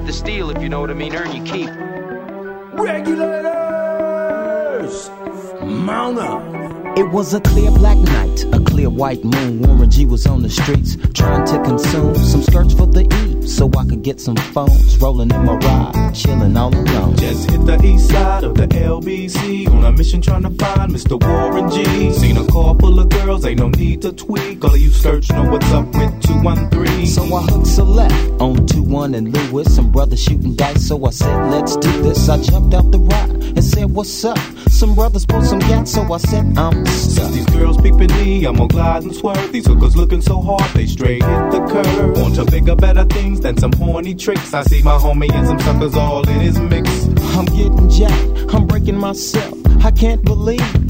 with the steel, if you know what I mean. Earn your keep. Regulators! Mount up! It was a clear black night, a clear white moon. Warren G was on the streets trying to consume some skirts for the E so I could get some phones. Rolling in my ride, chilling all alone. Just hit the east side of the LBC on a mission trying to find Mr. Warren G. Seen a car full of girls, ain't no need to tweak. All of you search know what's up with 213. So I hooked a left on 21 and Lewis. Some brothers shooting dice, so I said, let's do this. I jumped out the ride and said, what's up? Some brothers pulled some gas, so I said, I'm since these girls peeping me, I'm gonna glide and swerve. These hookers looking so hard, they straight hit the curve. Want to bigger, better things than some horny tricks. I see my homie and some suckers all in his mix. I'm getting jacked, I'm breaking myself. I can't believe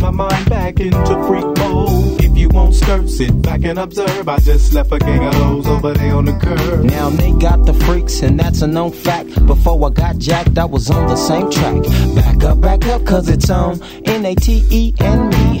My mind back into freak mode. If you won't skirt, sit back and observe. I just left a gang of those over there on the curb. Now they got the freaks, and that's a known fact. Before I got jacked, I was on the same track. Back up, back up, cause it's on N A T E and me,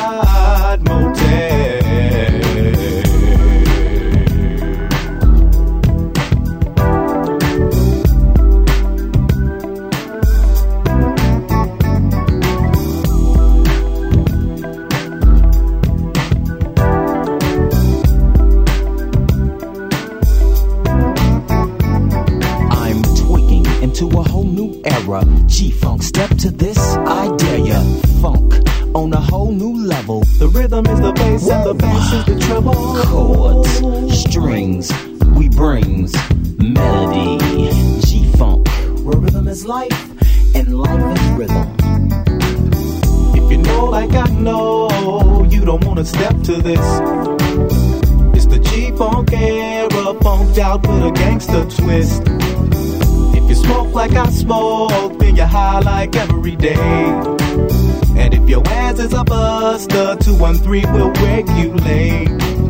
bass and the bass is the treble. Chords, strings, we brings melody. G-Funk, where rhythm is life and life is rhythm. If you know like I know, you don't wanna step to this. It's the G-Funk era, funked out with a gangster twist smoke like I smoke, then you high like every day. And if your ass is a buster, 213 will regulate.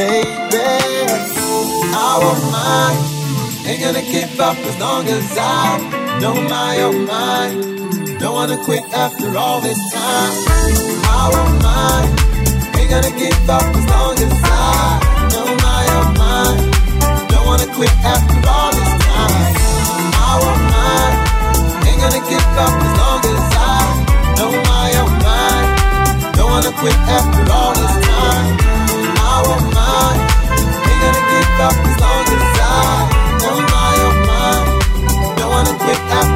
baby. I won't mind ain't gonna give up as long as I know my own mind. Don't wanna quit after all this time. I won't mind ain't gonna give up as long as I know my own mind. Don't wanna quit after all this time. I won't mind ain't gonna give up as long as I know my own mind. Don't wanna quit after all this. up as long as I know my your mind. Don't wanna take out.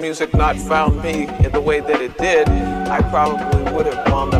Music not found me in the way that it did, I probably would have wound up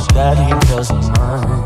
said that he doesn't mind.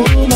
Oh.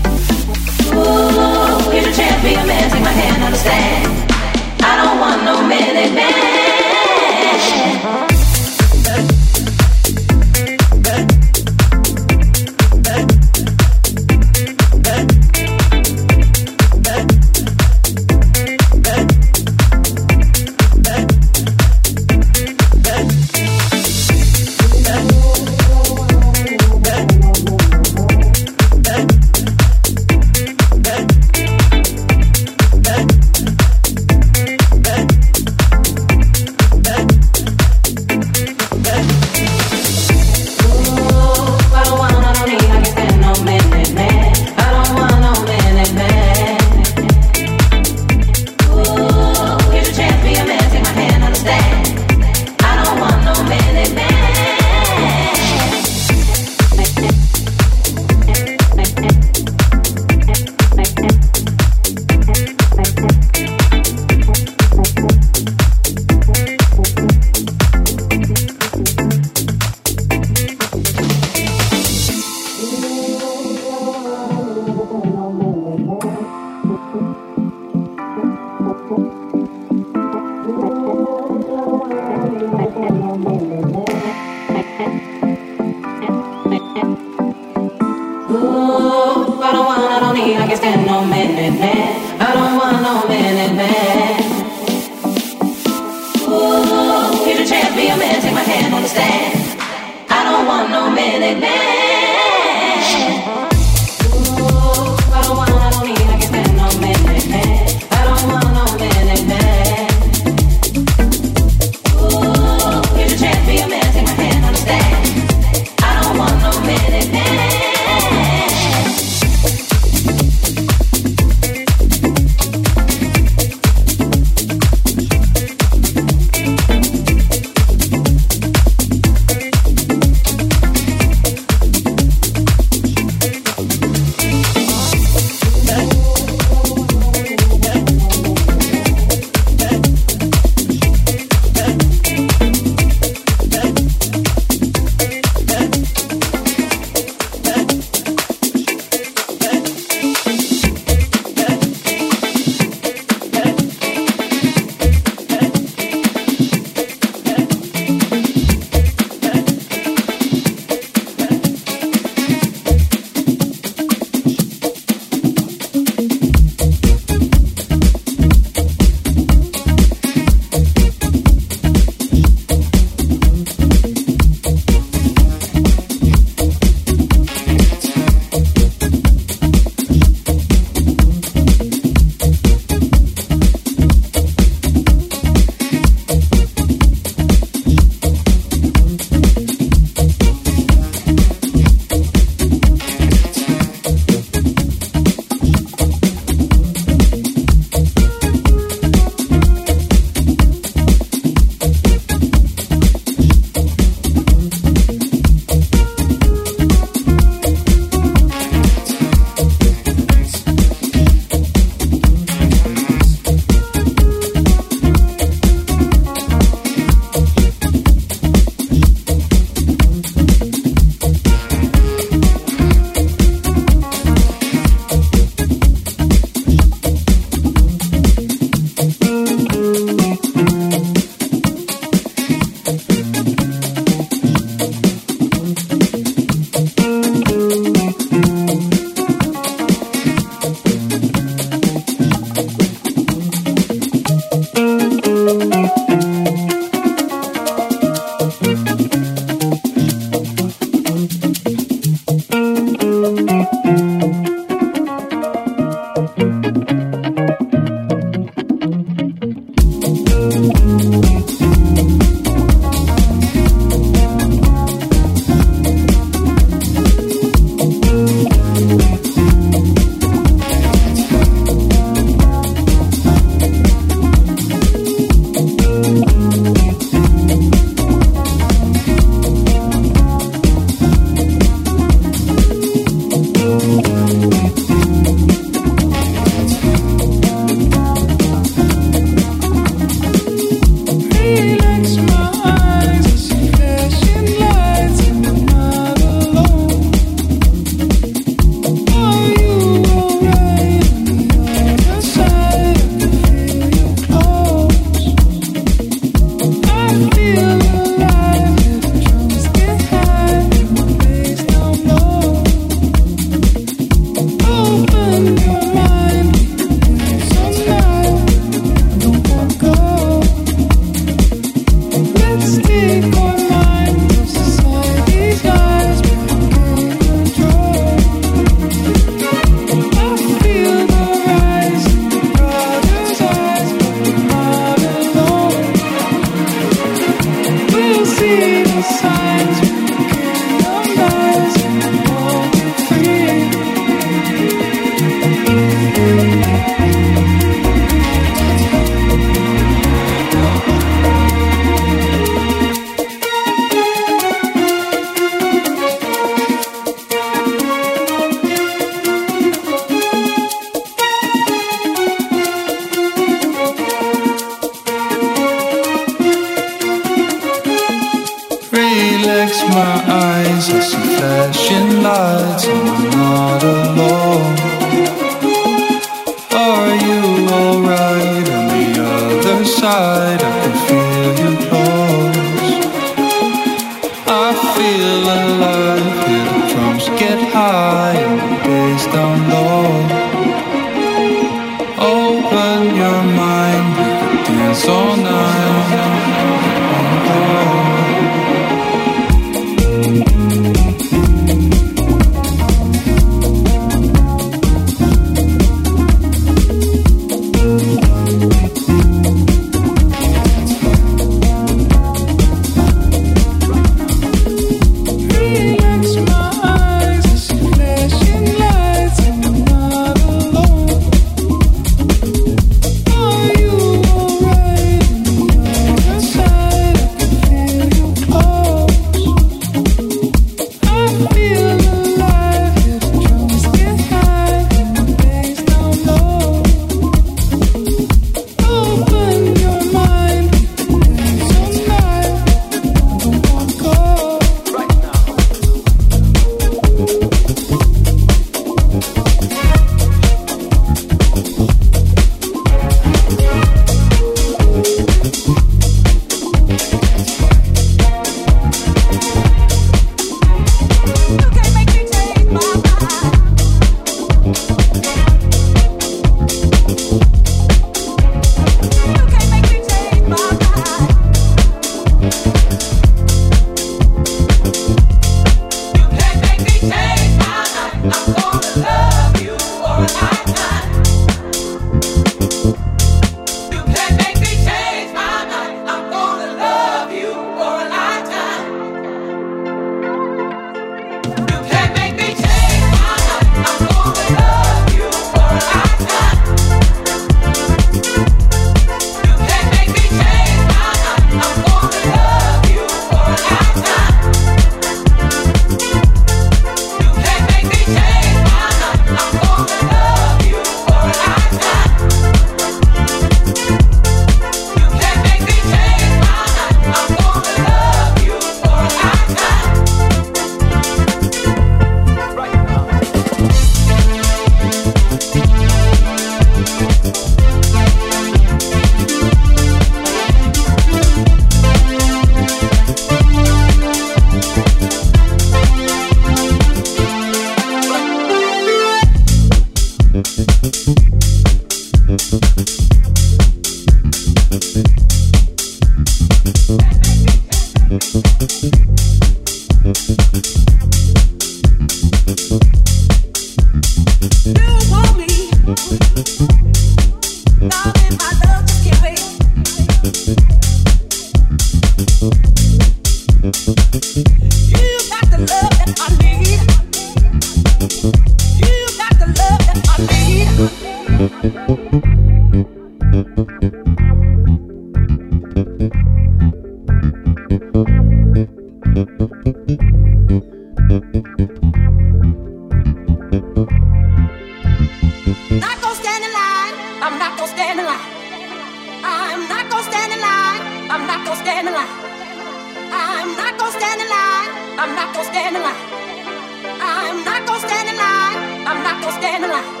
Thank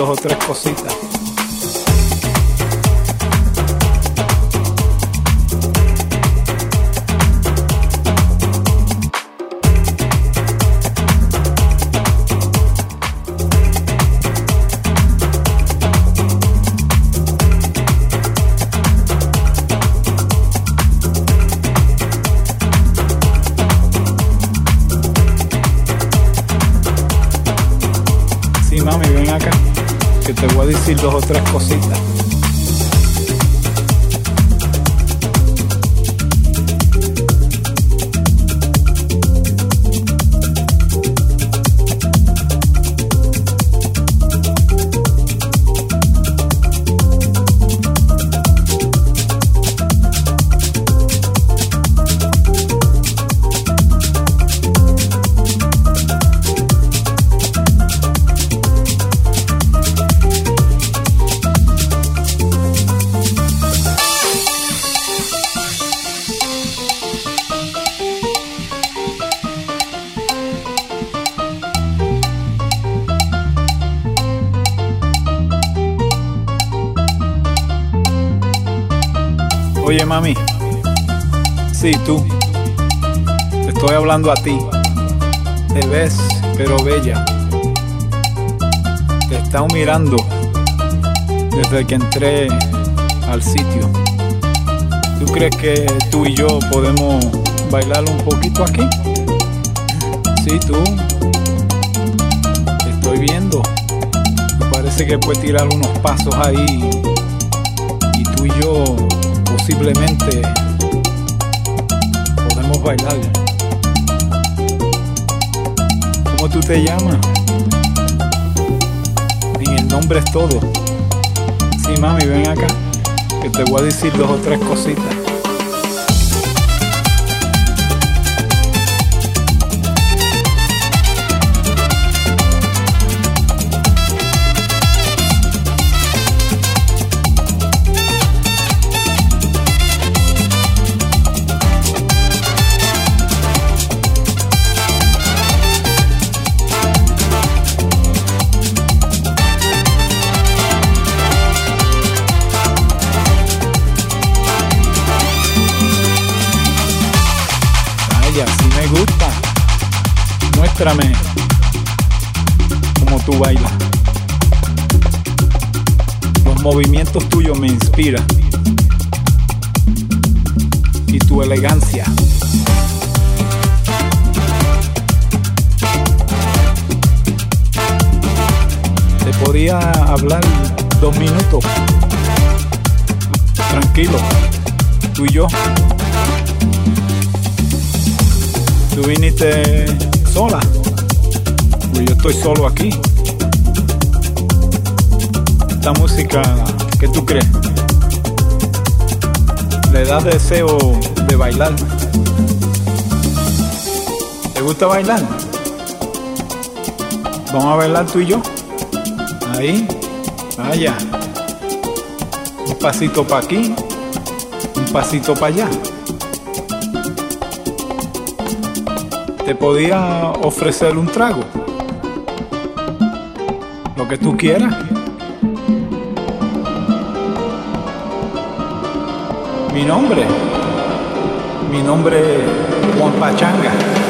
dos o tres a ti. Te ves, pero bella. Te estado mirando desde que entré al sitio. ¿Tú crees que tú y yo podemos bailar un poquito aquí? Sí, tú. Te estoy viendo. Me parece que puedes tirar unos pasos ahí. Y tú y yo posiblemente podemos bailar. ¿Cómo tú te llamas? En el nombre es todo. Sí, mami, ven acá, que te voy a decir dos o tres cositas. Movimientos tuyos me inspiran. Y tu elegancia. Te podía hablar dos minutos. Tranquilo. Tú y yo. Tú viniste sola. Pues yo estoy solo aquí. Esta música, ¿qué tú crees? Le da deseo de bailar. ¿Te gusta bailar? Vamos a bailar tú y yo. Ahí. Vaya. Un pasito para aquí. Un pasito para allá. te podía ofrecer un trago. Lo que tú quieras. Mi nombre. Mi nombre Juan Pachanga.